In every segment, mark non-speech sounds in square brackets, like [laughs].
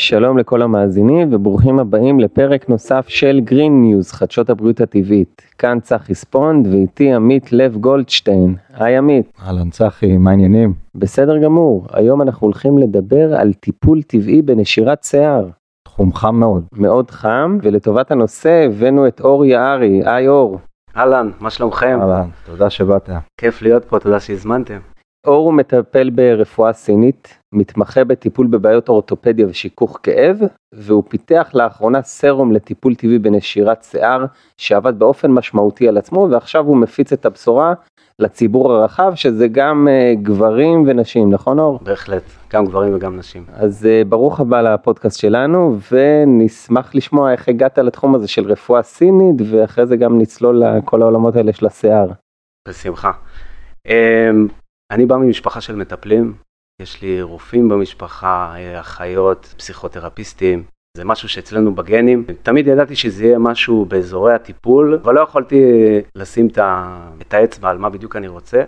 שלום לכל המאזינים וברוכים הבאים לפרק נוסף של Green News, חדשות הבריאות הטבעית. כאן צחי ספונד ואיתי עמית לב גולדשטיין. היי עמית. אהלן צחי, מה העניינים? בסדר גמור, היום אנחנו הולכים לדבר על טיפול טבעי בנשירת שיער. תחום חם מאוד. מאוד חם, ולטובת הנושא הבאנו את אור יערי. היי אור. אהלן, מה שלומכם? אהלן, תודה שבאת. כיף להיות פה, תודה שהזמנתם. אור הוא מטפל ברפואה סינית, מתמחה בטיפול בבעיות אורתופדיה ושיכוך כאב, והוא פיתח לאחרונה סרום לטיפול טבעי בנשירת שיער, שעבד באופן משמעותי על עצמו, ועכשיו הוא מפיץ את הבשורה לציבור הרחב, שזה גם uh, גברים ונשים, נכון אור? בהחלט, גם גברים וגם נשים. אז uh, ברוך הבא לפודקאסט שלנו, ונשמח לשמוע איך הגעת לתחום הזה של רפואה סינית, ואחרי זה גם נצלול לכל העולמות האלה של השיער. בשמחה. Um, אני בא ממשפחה של מטפלים, יש לי רופאים במשפחה, אחיות, פסיכותרפיסטים, זה משהו שאצלנו בגנים. תמיד ידעתי שזה יהיה משהו באזורי הטיפול, אבל לא יכולתי לשים את האצבע על מה בדיוק אני רוצה.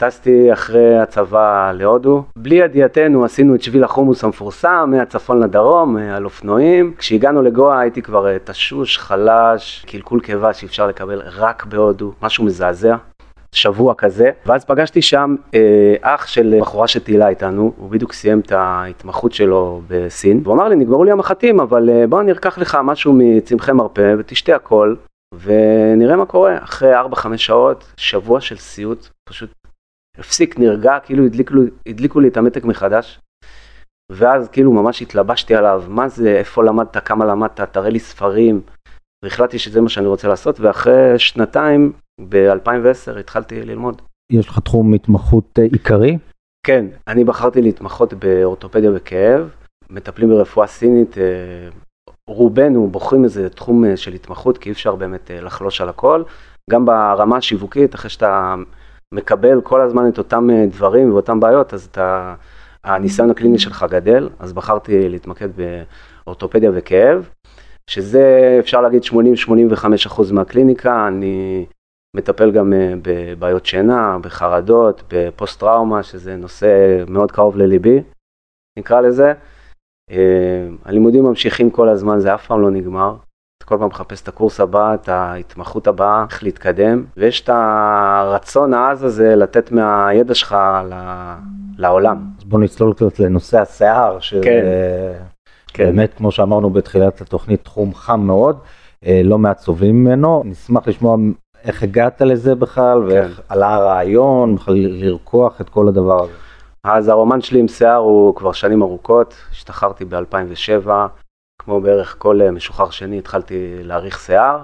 טסתי אחרי הצבא להודו, בלי ידיעתנו עשינו את שביל החומוס המפורסם מהצפון לדרום על אופנועים. כשהגענו לגואה הייתי כבר תשוש, חלש, קלקול קיבה שאפשר לקבל רק בהודו, משהו מזעזע. שבוע כזה, ואז פגשתי שם אה, אח של בחורה שטיילה איתנו, הוא בדיוק סיים את ההתמחות שלו בסין, הוא אמר לי נגמרו לי המחטים אבל אה, בוא נרקח לך משהו מצמחי מרפא ותשתה הכל ונראה מה קורה, אחרי 4-5 שעות, שבוע של סיוט, פשוט הפסיק, נרגע, כאילו הדליקו, הדליקו לי את המתק מחדש. ואז כאילו ממש התלבשתי עליו, מה זה, איפה למדת, כמה למדת, תראה לי ספרים. והחלטתי שזה מה שאני רוצה לעשות, ואחרי שנתיים ב-2010 התחלתי ללמוד. יש לך תחום התמחות אה, עיקרי? כן, אני בחרתי להתמחות באורתופדיה וכאב, מטפלים ברפואה סינית, אה, רובנו בוחרים איזה תחום אה, של התמחות, כי אי אפשר באמת לחלוש על הכל. גם ברמה השיווקית, אחרי שאתה מקבל כל הזמן את אותם דברים ואותן בעיות, אז אתה, הניסיון הקליני שלך גדל, אז בחרתי להתמקד באורתופדיה וכאב, שזה אפשר להגיד 80-85% מהקליניקה, אני מטפל גם אה, בבעיות שינה, בחרדות, בפוסט טראומה, שזה נושא מאוד קרוב לליבי, נקרא לזה. אה, הלימודים ממשיכים כל הזמן, זה אף פעם לא נגמר. אתה כל פעם מחפש את הקורס הבא, את ההתמחות הבאה, איך להתקדם, ויש את הרצון העז הזה לתת מהידע שלך לעולם. אז בוא נצלול קצת לנושא השיער, שזה כן. כן. באמת, כמו שאמרנו בתחילת התוכנית, תחום חם מאוד. אה, לא מעט סובלים ממנו, נשמח לשמוע איך הגעת לזה בכלל, כן. ואיך עלה הרעיון, בכלל לרקוח את כל הדבר הזה. אז הרומן שלי עם שיער הוא כבר שנים ארוכות, השתחררתי ב-2007, כמו בערך כל אה, משוחרר שני התחלתי להאריך שיער.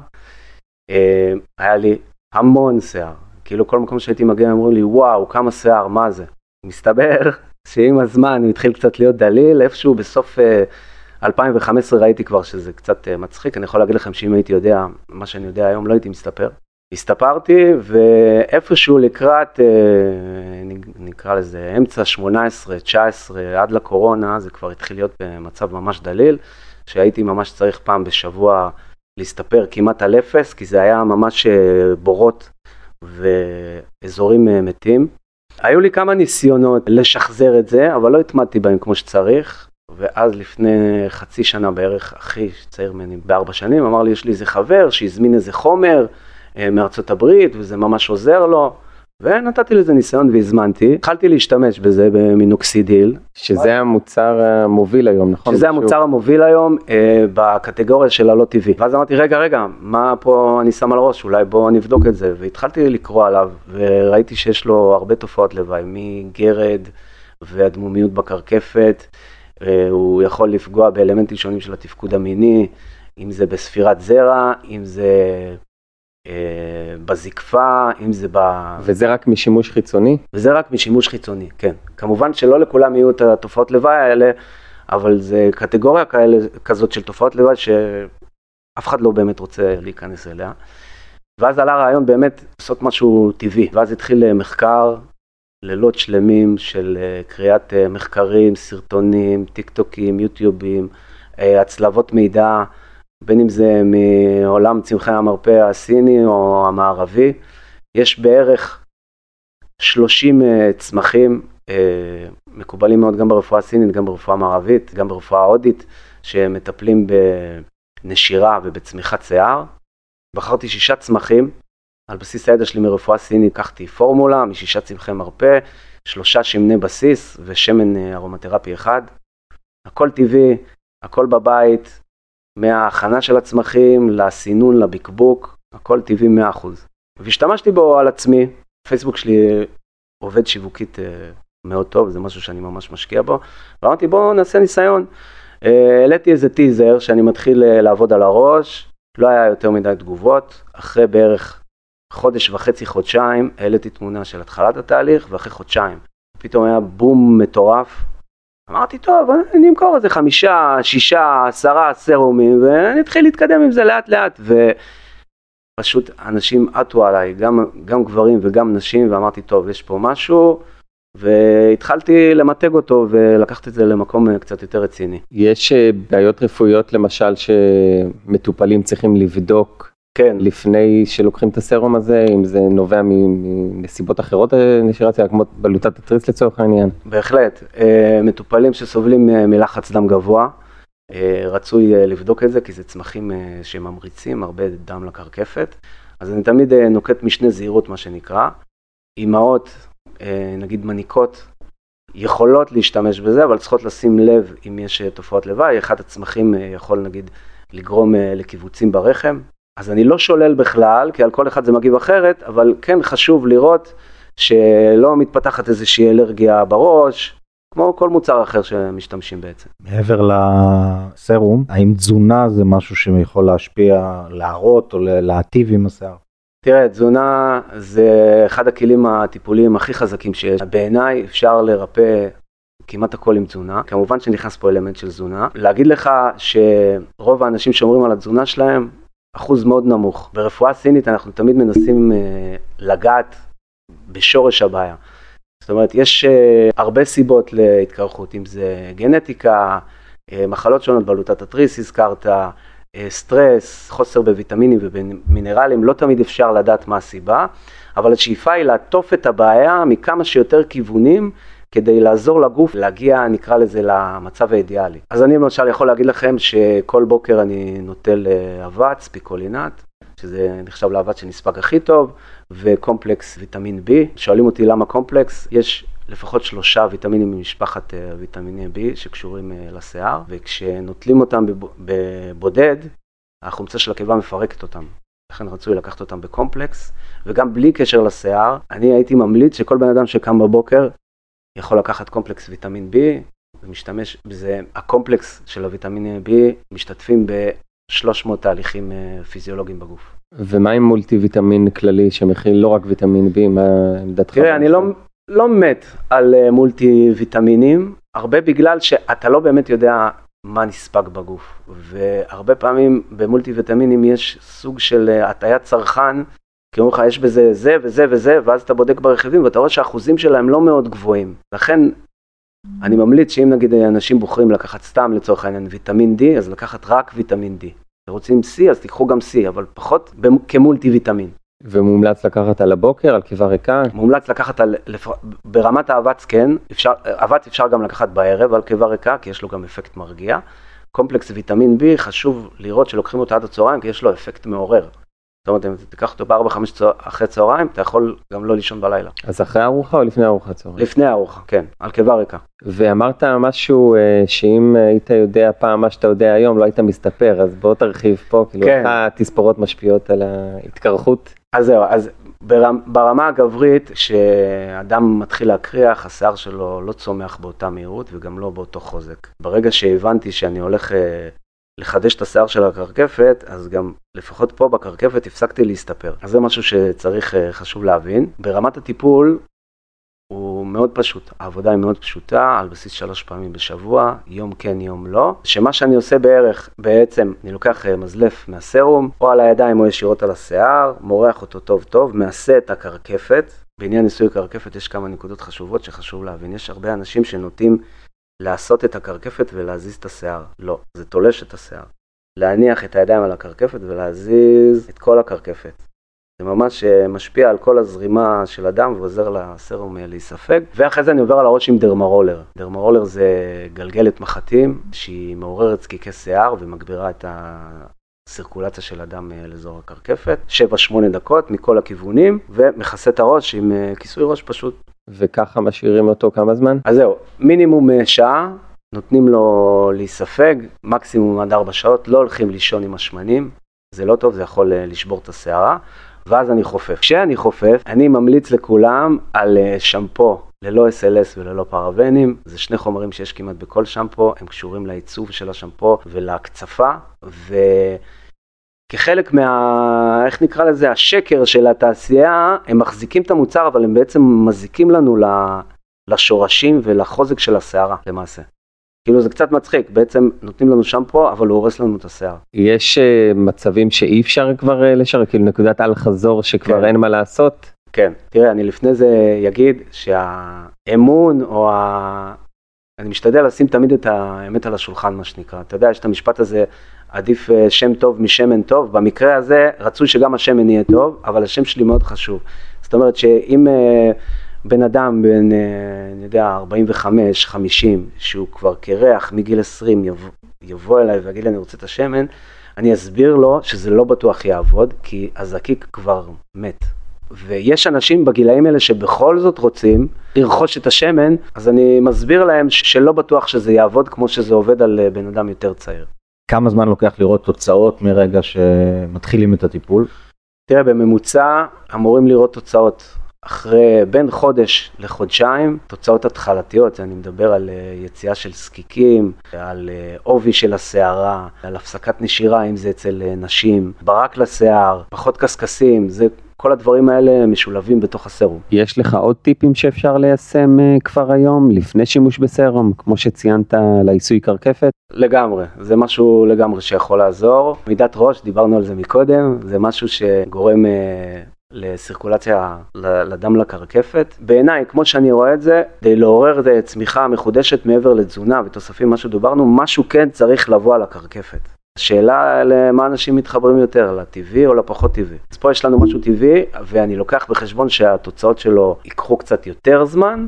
אה, היה לי המון שיער, כאילו כל מקום שהייתי מגיע אמרו לי וואו כמה שיער, מה זה? מסתבר [laughs] שעם הזמן הוא התחיל קצת להיות דליל, איפשהו בסוף 2015 אה, ראיתי כבר שזה קצת מצחיק, אני יכול להגיד לכם שאם הייתי יודע מה שאני יודע היום לא הייתי מסתפר. הסתפרתי ואיפשהו לקראת, אה, נקרא לזה אמצע 18, 19, עד לקורונה, זה כבר התחיל להיות במצב ממש דליל, שהייתי ממש צריך פעם בשבוע להסתפר כמעט על אפס, כי זה היה ממש אה, בורות ואזורים אה, מתים. היו לי כמה ניסיונות לשחזר את זה, אבל לא התמדתי בהם כמו שצריך. ואז לפני חצי שנה בערך, אחי שצעיר ממני בארבע שנים, אמר לי, יש לי איזה חבר שהזמין איזה חומר, אה, מארצות הברית, וזה ממש עוזר לו. ונתתי לזה ניסיון והזמנתי, התחלתי להשתמש בזה במינוקסידיל. שזה המוצר המוביל היום, נכון? שזה המוצר המוביל היום אה, בקטגוריה של הלא טבעי. ואז אמרתי, רגע, רגע, מה פה אני שם על הראש, אולי בוא נבדוק את זה. והתחלתי לקרוא עליו, וראיתי שיש לו הרבה תופעות לוואי, מגרד ואדמומיות בקרקפת, הוא יכול לפגוע באלמנטים שונים של התפקוד המיני, אם זה בספירת זרע, אם זה אה, בזקפה, אם זה ב... וזה רק משימוש חיצוני? וזה רק משימוש חיצוני, כן. כמובן שלא לכולם יהיו את התופעות לוואי האלה, אבל זה קטגוריה כאלה, כזאת של תופעות לוואי שאף אחד לא באמת רוצה להיכנס אליה. ואז עלה רעיון באמת לעשות משהו טבעי, ואז התחיל אה, מחקר, לילות שלמים של אה, קריאת מחקרים, סרטונים, טיק טוקים, יוטיובים, הצלבות מידע. בין אם זה מעולם צמחי המרפא הסיני או המערבי. יש בערך 30 אה, צמחים אה, מקובלים מאוד גם ברפואה הסינית, גם ברפואה המערבית, גם ברפואה ההודית, שמטפלים בנשירה ובצמיחת שיער. בחרתי שישה צמחים, על בסיס הידע שלי מרפואה סינית לקחתי פורמולה משישה צמחי מרפא, שלושה שמני בסיס ושמן אה, ארומתרפי אחד. הכל טבעי, הכל בבית, מההכנה של הצמחים, לסינון, לבקבוק, הכל טבעי 100%. והשתמשתי בו על עצמי, פייסבוק שלי עובד שיווקית אה, מאוד טוב, זה משהו שאני ממש משקיע בו, ואמרתי בואו נעשה ניסיון. אה, העליתי איזה טיזר שאני מתחיל אה, לעבוד על הראש, לא היה יותר מדי תגובות, אחרי בערך חודש וחצי, חודשיים, העליתי תמונה של התחלת התהליך, ואחרי חודשיים פתאום היה בום מטורף. אמרתי, טוב, אני אמכור איזה חמישה, שישה, עשרה סרומים, ואני אתחיל להתקדם עם זה לאט לאט. ופשוט אנשים עטו עליי, גם, גם גברים וגם נשים, ואמרתי, טוב, יש פה משהו, והתחלתי למתג אותו ולקחת את זה למקום קצת יותר רציני. יש אה, בעיות רפואיות למשל שמטופלים צריכים לבדוק כן. לפני שלוקחים את הסרום הזה, אם זה נובע מנסיבות אחרות אה, נשירת שיער, כמו בלוטת התריס לצורך העניין? בהחלט. אה, מטופלים שסובלים מלחץ דם גבוה, רצוי לבדוק את זה, כי זה צמחים שממריצים הרבה דם לקרקפת. אז אני תמיד נוקט משנה זהירות, מה שנקרא. אימהות אה, נגיד מניקות, יכולות להשתמש בזה, אבל צריכות לשים לב אם יש אה, תופעות לוואי, אחד הצמחים אה, יכול נגיד לגרום לקיבוצים ברחם. אז אני לא שולל בכלל, כי על כל אחד זה מגיב אחרת, אבל כן חשוב לראות שלא מתפתחת איזושהי אלרגיה בראש, כמו כל מוצר אחר שמשתמשים בעצם. מעבר לסרום, האם תזונה זה משהו שיכול להשפיע, להראות או להטיב עם השיער? תראה, תזונה זה אחד הכלים הטיפוליים הכי חזקים שיש. בעיניי אפשר לרפא כמעט הכל עם תזונה. כמובן שנכנס פה אלמנט של תזונה. להגיד לך שרוב האנשים שומרים על התזונה שלהם, אחוז מאוד נמוך. ברפואה סינית אנחנו תמיד מנסים uh, לגעת בשורש הבעיה. זאת אומרת, יש uh, הרבה סיבות להתקרחות, אם זה גנטיקה, uh, מחלות שונות, בלוטת התריס הזכרת, אה, סטרס, חוסר בוויטמינים ובמינרלים, לא תמיד אפשר לדעת מה הסיבה, אבל השאיפה היא לעטוף את הבעיה מכמה שיותר כיוונים כדי לעזור לגוף להגיע, נקרא לזה, למצב האידיאלי. אז אני למשל יכול להגיד לכם שכל בוקר אני נוטל אה, אבץ, פיקולינאט, שזה נחשב לאבץ שנספג הכי טוב, וקומפלקס ויטמין B. שואלים אותי למה קומפלקס, יש לפחות שלושה ויטמינים ממשפחת אה, ויטמיני B שקשורים אה, לשיער, וכשנוטלים אותם בבודד, החומצה של הקיבה מפרקת אותם. לכן רצוי לקחת אותם בקומפלקס, וגם בלי קשר לשיער, אני הייתי ממליץ שכל בן אדם שקם בבוקר יכול לקחת קומפלקס ויטמין B, ומשתמש בזה, הקומפלקס של הוויטמין B משתתפים ב-300 תהליכים אה, פיזיולוגיים בגוף. ומה עם מולטי ויטמין כללי שמכיל לא רק ויטמין B, מה עמדתך? תראה, אני לא, לא מת על אה, מולטי ויטמינים, הרבה בגלל שאתה לא באמת יודע מה נספג בגוף. והרבה פעמים במולטי ויטמינים יש סוג של אה, הטיית צרכן, כי אומרים לך יש בזה זה וזה וזה, ואז אתה בודק ברכיבים ואתה רואה שהאחוזים שלהם לא מאוד גבוהים. לכן אני ממליץ שאם נגיד אנשים בוחרים לקחת סתם לצורך העניין ויטמין D, אז לקחת רק ויטמין D. אתם רוצים C אז תיקחו גם C, אבל פחות כמולטי ויטמין. ומומלץ לקחת על הבוקר, על קיבה ריקה? מומלץ לקחת על, ברמת האבץ כן, אפשר, אבץ אפשר גם לקחת בערב על קיבה ריקה, כי יש לו גם אפקט מרגיע. קומפלקס ויטמין B, חשוב לראות שלוקחים אותו עד הצהריים, כי יש לו אפקט מעורר. זאת אומרת, אם תיקח אותו בארבע, חמש. אחרי צהריים, אתה יכול גם לא לישון בלילה. אז אחרי הארוחה או לפני ארוחת צהריים? לפני הארוחה, כן, על קיבה ריקה. ואמרת משהו אה, שאם היית יודע פעם מה שאתה יודע היום, לא היית מסתפר, אז בוא תרחיב פה, כאילו, כן. איך התספורות משפיעות על ההתקרחות? אז זהו, אז ברמה הגברית, כשאדם מתחיל להקריח, השיער שלו לא צומח באותה מהירות וגם לא באותו חוזק. ברגע שהבנתי שאני הולך אה, לחדש את השיער של הקרקפת, אז גם לפחות פה בקרקפת הפסקתי להסתפר. אז זה משהו שצריך, אה, חשוב להבין. ברמת הטיפול, הוא מאוד פשוט, העבודה היא מאוד פשוטה, על בסיס שלוש פעמים בשבוע, יום כן, יום לא, שמה שאני עושה בערך, בעצם, אני לוקח אה, מזלף מהסרום, או על הידיים או ישירות על השיער, מורח אותו טוב טוב, מעשה את הקרקפת. בעניין ניסוי קרקפת יש כמה נקודות חשובות שחשוב להבין. יש הרבה אנשים שנוטים לעשות את הקרקפת ולהזיז את השיער. לא, זה תולש את השיער. להניח את הידיים על הקרקפת ולהזיז את כל הקרקפת. זה ממש אה, משפיע על כל הזרימה של הדם ועוזר לסרום אה, להיספג. ואחרי זה אני עובר על הראש עם דרמרולר. דרמרולר זה גלגלת מחטים שהיא מעוררת זקיקי שיער ומגבירה את הסירקולציה של הדם אה, לאזור הקרקפת. 7-8 דקות מכל הכיוונים ומכסה את הראש עם כיסוי ראש פשוט. וככה משאירים אותו כמה זמן? אז זהו, מינימום שעה. נותנים לו להיספג, מקסימום עד 4 שעות, לא הולכים לישון עם השמנים, זה לא טוב, זה יכול לשבור את השערה. ואז אני חופף. כשאני חופף, אני ממליץ לכולם על אה, שמפו ללא SLS וללא פרבנים, זה שני חומרים שיש כמעט בכל שמפו, הם קשורים לעיצוב של השמפו ולהקצפה, וכחלק מה... איך נקרא לזה? השקר של התעשייה, הם מחזיקים את המוצר, אבל הם בעצם מזיקים לנו לשורשים ולחוזק של השערה למעשה. כאילו זה קצת מצחיק, בעצם נותנים לנו שמפו, אבל הוא הורס לנו את השיער. יש uh, מצבים שאי אפשר כבר uh, לשרת, כאילו נקודת אל חזור שכבר כן. אין מה לעשות? כן, תראה, אני לפני זה אגיד שהאמון או ה... אני משתדל לשים תמיד את האמת על השולחן, מה שנקרא. אתה יודע, יש את המשפט הזה, עדיף uh, שם טוב משמן טוב. במקרה הזה, רצוי שגם השמן יהיה טוב, אבל השם שלי מאוד חשוב. זאת אומרת שאם... בן אדם בן, אה, אני יודע, 45, 50, שהוא כבר קרח מגיל 20, יבוא, יבוא אליי ויגיד לי אני רוצה את השמן, אני אסביר לו שזה לא בטוח יעבוד, כי הזקיק כבר מת. ויש אנשים בגילאים האלה שבכל זאת רוצים לרכוש את השמן, אז אני מסביר להם שלא בטוח שזה יעבוד כמו שזה עובד על אה, בן אדם יותר צעיר. כמה זמן לוקח לראות תוצאות מרגע שמתחילים את הטיפול? תראה, בממוצע אמורים לראות תוצאות אחרי בין חודש לחודשיים, תוצאות התחלתיות, אני מדבר על אה, יציאה של זקיקים, על אה, עובי של השערה, על הפסקת נשירה, אם זה אצל אה, נשים, ברק לשיער, פחות קשקשים, זה כל הדברים האלה משולבים בתוך הסרום. יש לך עוד טיפים שאפשר ליישם כבר היום, לפני שימוש בסרום, כמו שציינת לעיסוי קרקפת? לגמרי, זה משהו לגמרי שיכול לעזור. מידת ראש, דיברנו על זה מקודם, זה משהו שגורם לסירקולציה לדם לקרקפת. בעיניי, כמו שאני רואה את זה, כדי לעורר צמיחה מחודשת מעבר לתזונה ותוספים, מה שדוברנו, משהו כן צריך לבוא על הקרקפת. השאלה למה אנשים מתחברים יותר, לטבעי או לפחות טבעי. אז פה יש לנו משהו טבעי, ואני לוקח בחשבון שהתוצאות שלו ייקחו קצת יותר זמן,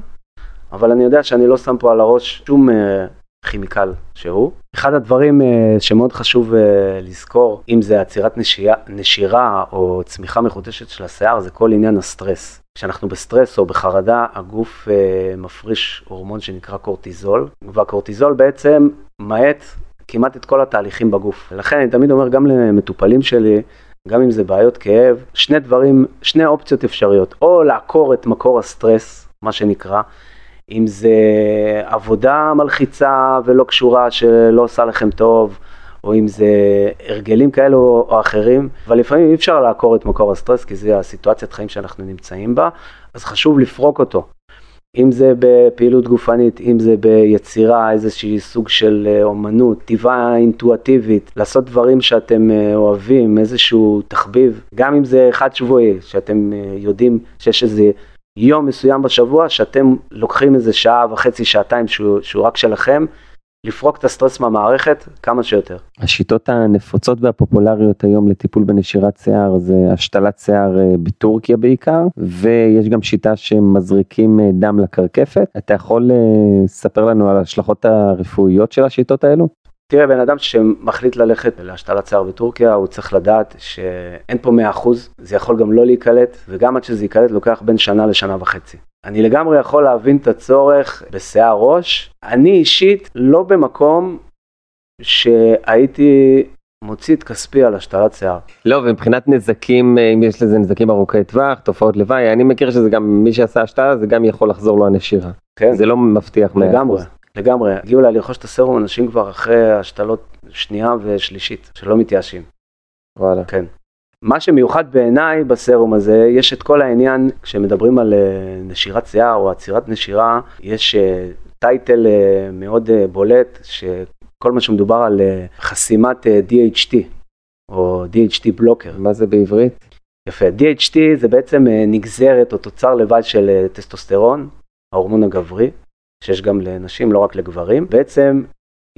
אבל אני יודע שאני לא שם פה על הראש שום אה, כימיקל שהוא. אחד הדברים uh, שמאוד חשוב uh, לזכור, אם זה עצירת נשירה, נשירה או צמיחה מחודשת של השיער, זה כל עניין הסטרס. כשאנחנו בסטרס או בחרדה, הגוף אה, מפריש הורמון שנקרא קורטיזול, והקורטיזול בעצם מאט כמעט את כל התהליכים בגוף. ולכן אני תמיד אומר גם למטופלים שלי, גם אם זה בעיות כאב, שני דברים, שני אופציות אפשריות, או לעקור את מקור הסטרס, מה שנקרא, אם זה עבודה מלחיצה ולא קשורה שלא עושה לכם טוב, או אם זה הרגלים כאלו או אחרים, אבל לפעמים אי אפשר לעקור את מקור הסטרס, כי זה הסיטואציית חיים שאנחנו נמצאים בה, אז חשוב לפרוק אותו. אם זה בפעילות גופנית, אם זה ביצירה, איזושהי סוג של אה, אומנות, טבעה אינטואטיבית, לעשות דברים שאתם אה, אוהבים, איזשהו תחביב, גם אם זה חד שבועי, שאתם אה, יודעים שיש איזה יום מסוים בשבוע שאתם לוקחים איזה שעה וחצי, שעתיים שהוא, שהוא רק שלכם, לפרוק את הסטרס מהמערכת כמה שיותר. השיטות הנפוצות והפופולריות היום לטיפול בנשירת שיער זה השתלת שיער אה, בטורקיה בעיקר, ויש גם שיטה שמזריקים אה, דם לקרקפת. אתה יכול אה, לספר לנו על ההשלכות הרפואיות של השיטות האלו? תראה, בן אדם שמחליט ללכת להשתלת שיער בטורקיה, הוא צריך לדעת שאין פה 100%, זה יכול גם לא להיקלט, וגם עד שזה ייקלט לוקח בין שנה לשנה וחצי. אני לגמרי יכול להבין את הצורך בשיער ראש. אני אישית לא במקום שהייתי מוציא את כספי על השתלת שיער. לא, ומבחינת נזקים, אם יש לזה נזקים ארוכי טווח, תופעות לוואי, אני מכיר שזה גם, מי שעשה השתלה, זה גם יכול לחזור לו הנשירה. כן. זה לא מבטיח 100%. לגמרי. לגמרי, הגיעו אליי לרכוש את הסרום אנשים כבר אחרי השתלות שנייה ושלישית, שלא מתייאשים. וואלה. כן. מה שמיוחד בעיניי בסרום הזה, יש את כל העניין, כשמדברים על אה, נשירת שיער או עצירת נשירה, יש טייטל אה, אה, מאוד בולט, שכל מה שמדובר על חסימת DHT, או DHT בלוקר. מה זה בעברית? יפה, DHT זה בעצם נגזרת או תוצר לוואי של טסטוסטרון, ההורמון הגברי. שיש גם לנשים, לא רק לגברים. בעצם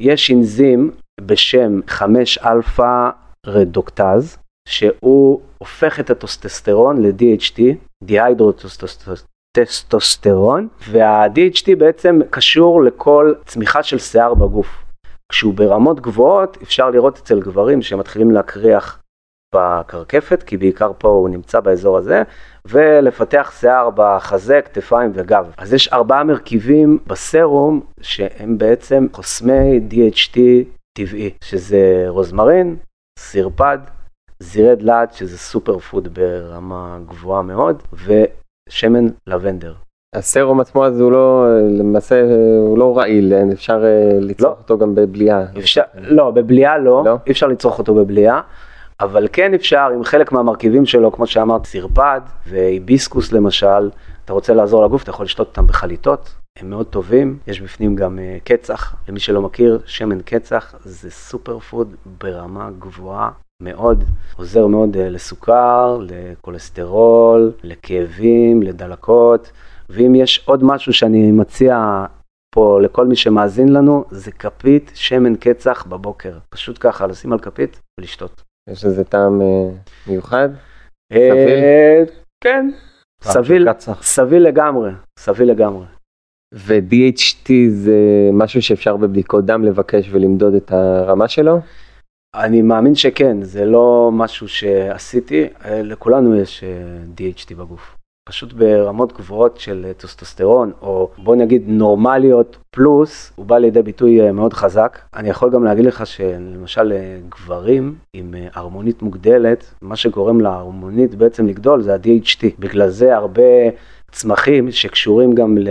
יש אנזים בשם 5 אלפא רדוקטז, שהוא הופך את הטסטוסטרון ל-DHT, דיהידרוטסטוסטרון, וה-DHT בעצם קשור לכל צמיחה של שיער בגוף. כשהוא ברמות גבוהות אפשר לראות אצל גברים שמתחילים להקריח בקרקפת, כי בעיקר פה הוא נמצא באזור הזה, ולפתח שיער בחזה, כתפיים וגב. אז יש ארבעה מרכיבים בסרום שהם בעצם חוסמי DHT טבעי, שזה רוזמרין, סרפד, זירי דלעת, שזה סופר פוד ברמה גבוהה מאוד, ושמן לבנדר. הסרום עצמו אז הוא לא, למעשה הוא לא רעיל, אפשר אה, לצרוך לא. אותו גם בבליעה. אפשר, לא, בבליעה לא, לא, אי אפשר לצרוך אותו בבליעה. אבל כן אפשר עם חלק מהמרכיבים שלו, כמו שאמרת, סרפד והיביסקוס למשל, אתה רוצה לעזור לגוף, אתה יכול לשתות אותם בחליטות, הם מאוד טובים, יש בפנים גם אה, קצח, למי שלא מכיר, שמן קצח זה superfood ברמה גבוהה מאוד, עוזר מאוד uh, לסוכר, לכולסטרול, לכאבים, לדלקות, ואם יש עוד משהו שאני מציע פה לכל מי שמאזין לנו, זה כפית שמן קצח בבוקר, פשוט ככה לשים על כפית ולשתות. יש לזה טעם אה, מיוחד? אה, סביל? כן, סביל, סביל לגמרי, סביל לגמרי. ו-DHT זה משהו שאפשר בבדיקות דם לבקש ולמדוד את הרמה שלו? אני מאמין שכן, זה לא משהו שעשיתי, אה, לכולנו יש DHT בגוף. פשוט ברמות גבוהות של טסטוסטרון, או בוא נגיד נורמליות פלוס, הוא בא לידי ביטוי אה, מאוד חזק. אני יכול גם להגיד לך שלמשל אה, גברים עם אה, ערמונית מוגדלת, מה שגורם לערמונית בעצם לגדול זה ה-DHT. בגלל זה הרבה צמחים שקשורים גם ל...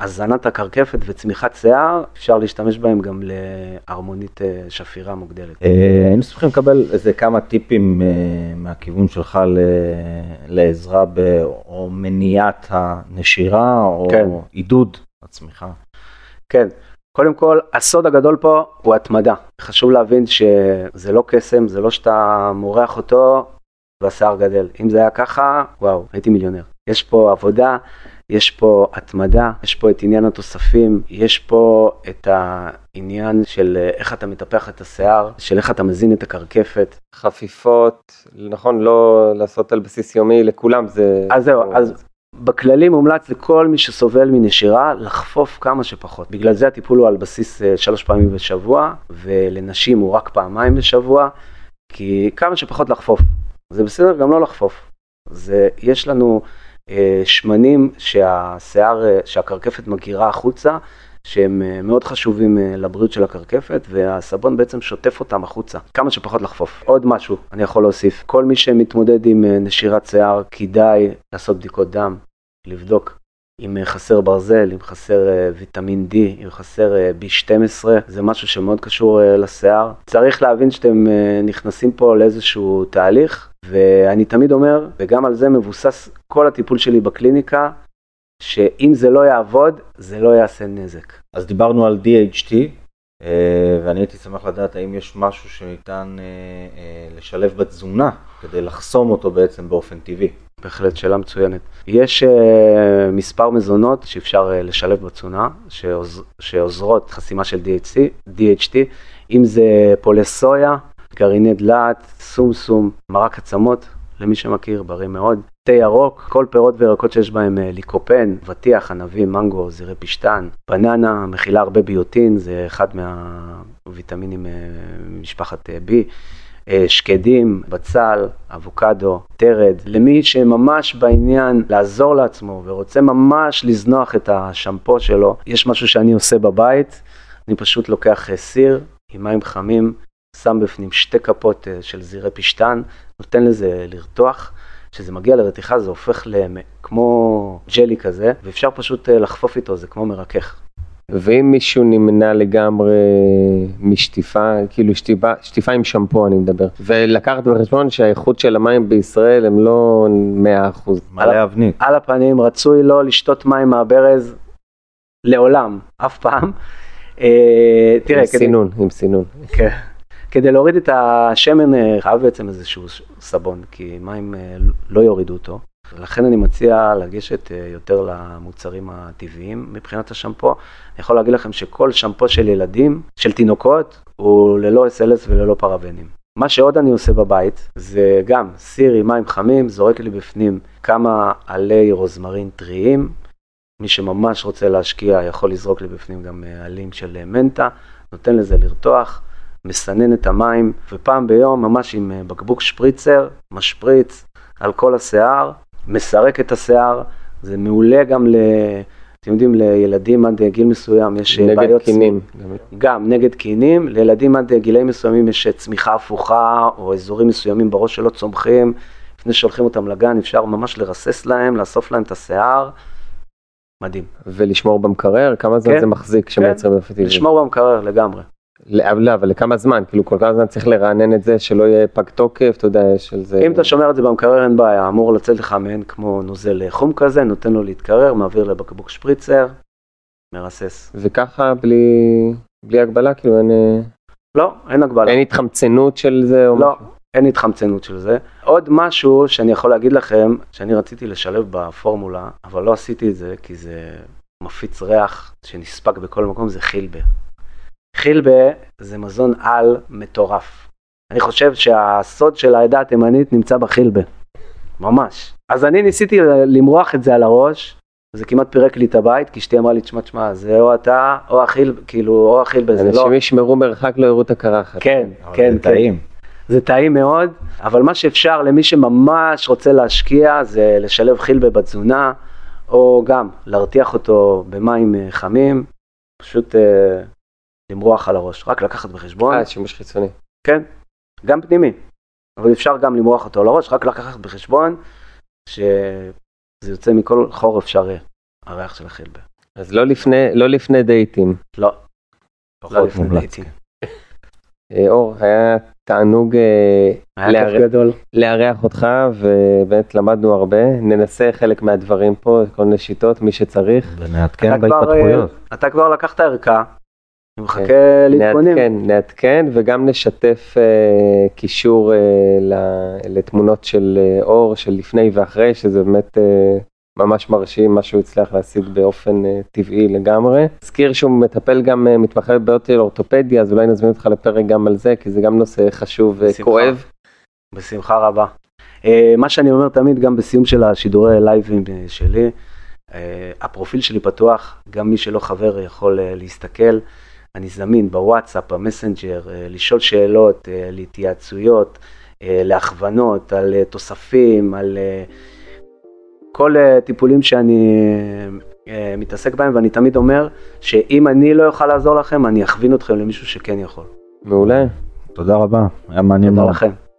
הזנת הקרקפת וצמיחת שיער, אפשר להשתמש בהם גם לערמונית אה, שפירה מוגדלת. אה, היינו צריכים לקבל איזה כמה טיפים אה, מהכיוון שלך לעזרה או מניעת הנשירה או כן. עידוד הצמיחה. כן, קודם כל, הסוד הגדול פה הוא התמדה. חשוב להבין שזה לא קסם, זה לא שאתה מורח אותו והשיער גדל. אם זה היה ככה, וואו, הייתי מיליונר. יש פה עבודה, יש פה התמדה, יש פה את עניין התוספים, יש פה את העניין של אה, איך אתה מטפח את השיער, של איך אתה מזין את הקרקפת. חפיפות, נכון, לא לעשות על בסיס יומי, לכולם זה... אז זהו, אז בכללי מומלץ לכל מי שסובל מנשירה לחפוף כמה שפחות. בגלל זה הטיפול הוא על בסיס אה, שלוש פעמים בשבוע, ולנשים הוא רק פעמיים בשבוע, כי כמה שפחות לחפוף. זה בסדר גם לא לחפוף. זה, יש לנו... אה, שמנים שהשיער, אה, שהקרקפת מגירה החוצה, שהם אה, מאוד חשובים לבריאות של הקרקפת, והסבון בעצם שוטף אותם החוצה, כמה שפחות לחפוף. עוד משהו אני יכול להוסיף, כל מי שמתמודד עם נשירת שיער, כדאי לעשות בדיקות דם, לבדוק אם חסר ברזל, אם חסר ויטמין D, אם חסר B12, זה משהו שמאוד קשור לשיער. צריך להבין שאתם נכנסים פה לאיזשהו תהליך ואני תמיד אומר, וגם על זה מבוסס כל הטיפול שלי בקליניקה, שאם זה לא יעבוד, זה לא יעשה נזק. אז דיברנו על DHT, אה, ואני הייתי שמח לדעת האם יש משהו שניתן אה, אה, לשלב בתזונה כדי לחסום אותו בעצם באופן טבעי. בהחלט שאלה מצוינת. יש מספר מזונות שאפשר לשלב בתזונה, שעוז, שעוזרות חסימה של DHT, DHT, אם זה פולי סויה, גרעיני דלעת, סומסום, מרק עצמות, למי שמכיר, בריא מאוד. תה ירוק, כל פירות וירקות שיש בהם אה, ליקופן, אבטיח, ענבים, מנגו, זירי פשטן, בננה, מכילה הרבה ביוטין, זה אחד מהוויטמינים אה, ממשפחת אה, B. שקדים, בצל, אבוקדו, תרד. למי שממש בעניין לעזור לעצמו ורוצה ממש לזנוח את השמפו שלו, יש משהו שאני עושה בבית, אני פשוט לוקח סיר עם מים חמים, שם בפנים שתי כפות אה, של זירי פשטן, נותן לזה לרתוח. כשזה מגיע לרתיחה זה הופך כמו ג'לי כזה, ואפשר פשוט אה, לחפוף איתו, זה כמו מרכך. ואם מישהו נמנע לגמרי משטיפה, כאילו שטיפה, שטיפה עם שמפו אני מדבר, ולקחת בחשבון שהאיכות של המים בישראל הם לא 100%. מלא אבנית. על הפנים, רצוי לא לשתות מים מהברז לעולם, אף פעם. אה, תראה, עם סינון, עם סינון. כן. כדי להוריד את השמן אה, חייב בעצם איזשהו סבון, כי מים אה, לא יורידו אותו. לכן אני מציע לגשת אה, יותר למוצרים הטבעיים מבחינת השמפו. אני יכול להגיד לכם שכל שמפו של ילדים, של תינוקות, הוא ללא SLS וללא פרבנים. מה שעוד אני עושה בבית, זה גם סיר עם מים חמים, זורק לי בפנים כמה עלי רוזמרין טריים. מי שממש רוצה להשקיע יכול לזרוק לי בפנים גם אה, עלים של אה, מנטה, נותן לזה לרתוח, מסנן את המים, ופעם ביום ממש עם אה, בקבוק שפריצר, משפריץ על כל השיער, מסרק את השיער, זה מעולה גם ל... אתם יודעים, לילדים עד גיל מסוים יש נגד בעיות... נגד קינים. גם נגד קינים, לילדים עד גילאים מסוימים יש צמיחה הפוכה, או אזורים מסוימים בראש שלא צומחים. לפני שהולכים אותם לגן אפשר ממש לרסס להם, לאסוף להם את השיער. מדהים. ולשמור במקרר? כמה זמן כן, זה מחזיק כשמייצרים כן, אפקטיביות? לשמור במקרר לגמרי. לא, אבל לכמה זמן? כאילו כל כמה זמן צריך לרענן את זה, שלא יהיה פג תוקף, אתה יודע, של זה... אם אתה שומר את זה במקרר אין בעיה, אמור לצאת לך מעין כמו נוזל חום כזה, נותן לו להתקרר, מעביר לבקבוק שפריצר, מרסס. וככה בלי, בלי הגבלה, כאילו אין... אה, לא, אין הגבלה. אין התחמצנות של זה או לא, משהו? אין התחמצנות של זה. עוד משהו שאני יכול להגיד לכם, שאני רציתי לשלב בפורמולה, אבל לא עשיתי את זה, כי זה מפיץ ריח שנספג בכל מקום, זה חילבה. חילבה זה מזון על מטורף. אני חושב שהסוד של העדה התימנית נמצא בחילבה, ממש. אז אני ניסיתי למרוח את זה על הראש, וזה כמעט פירק לי את הבית, כי אשתי אמרה לי, תשמע, תשמע, זה או אתה, או אכיל, כאילו, או אכיל בזה, לא. אנשים ישמרו מרחק, לא יראו את הקרחת. כן, כן, זה כן. טעים. זה טעים מאוד, אבל מה שאפשר למי שממש רוצה להשקיע, זה לשלב חילבה בתזונה, או גם להרתיח אותו במים אה, חמים, פשוט אה, למרוח על הראש, רק לקחת בחשבון. אה, שימוש חיצוני. כן, גם פנימי, אבל אפשר גם למרוח אותו על הראש, רק לקחת בחשבון שזה יוצא מכל חור אפשרי, הריח של החילבה. אז לא לפני, לא לפני דייטים. לא, לא לפני דייטים. אה, אור, היה תענוג אה, לארח אותך ובאמת למדנו הרבה, ננסה חלק מהדברים פה, כל מיני שיטות, מי שצריך. ונעדכן בהתפתחויות. אה, אתה כבר לקחת ערכה, אני מחכה כן, לעדכונים. נעדכן, נעדכן וגם נשתף אה, קישור אה, לתמונות של אה, אור, של לפני ואחרי, שזה באמת אה, ממש מרשים, מה שהוא הצליח להשיג באופן אה, טבעי לגמרי. אזכיר שהוא מטפל גם, אה, מתמחה בבעיות של אורתופדיה, אז אולי נזמין אותך לפרק גם על זה, כי זה גם נושא חשוב וכואב. בשמחה רבה. אה, מה שאני אומר תמיד, גם בסיום של השידורי לייבים שלי, הפרופיל שלי פתוח, גם מי שלא חבר יכול להסתכל. אני זמין בוואטסאפ, במסנג'ר, לשאול שאלות, להתייעצויות, להכוונות, על תוספים, על כל טיפולים שאני מתעסק בהם, ואני תמיד אומר שאם אני לא אוכל לעזור לכם, אני אכווין אתכם למישהו שכן יכול. מעולה. תודה רבה, היה מעניין מאוד. תודה לכם.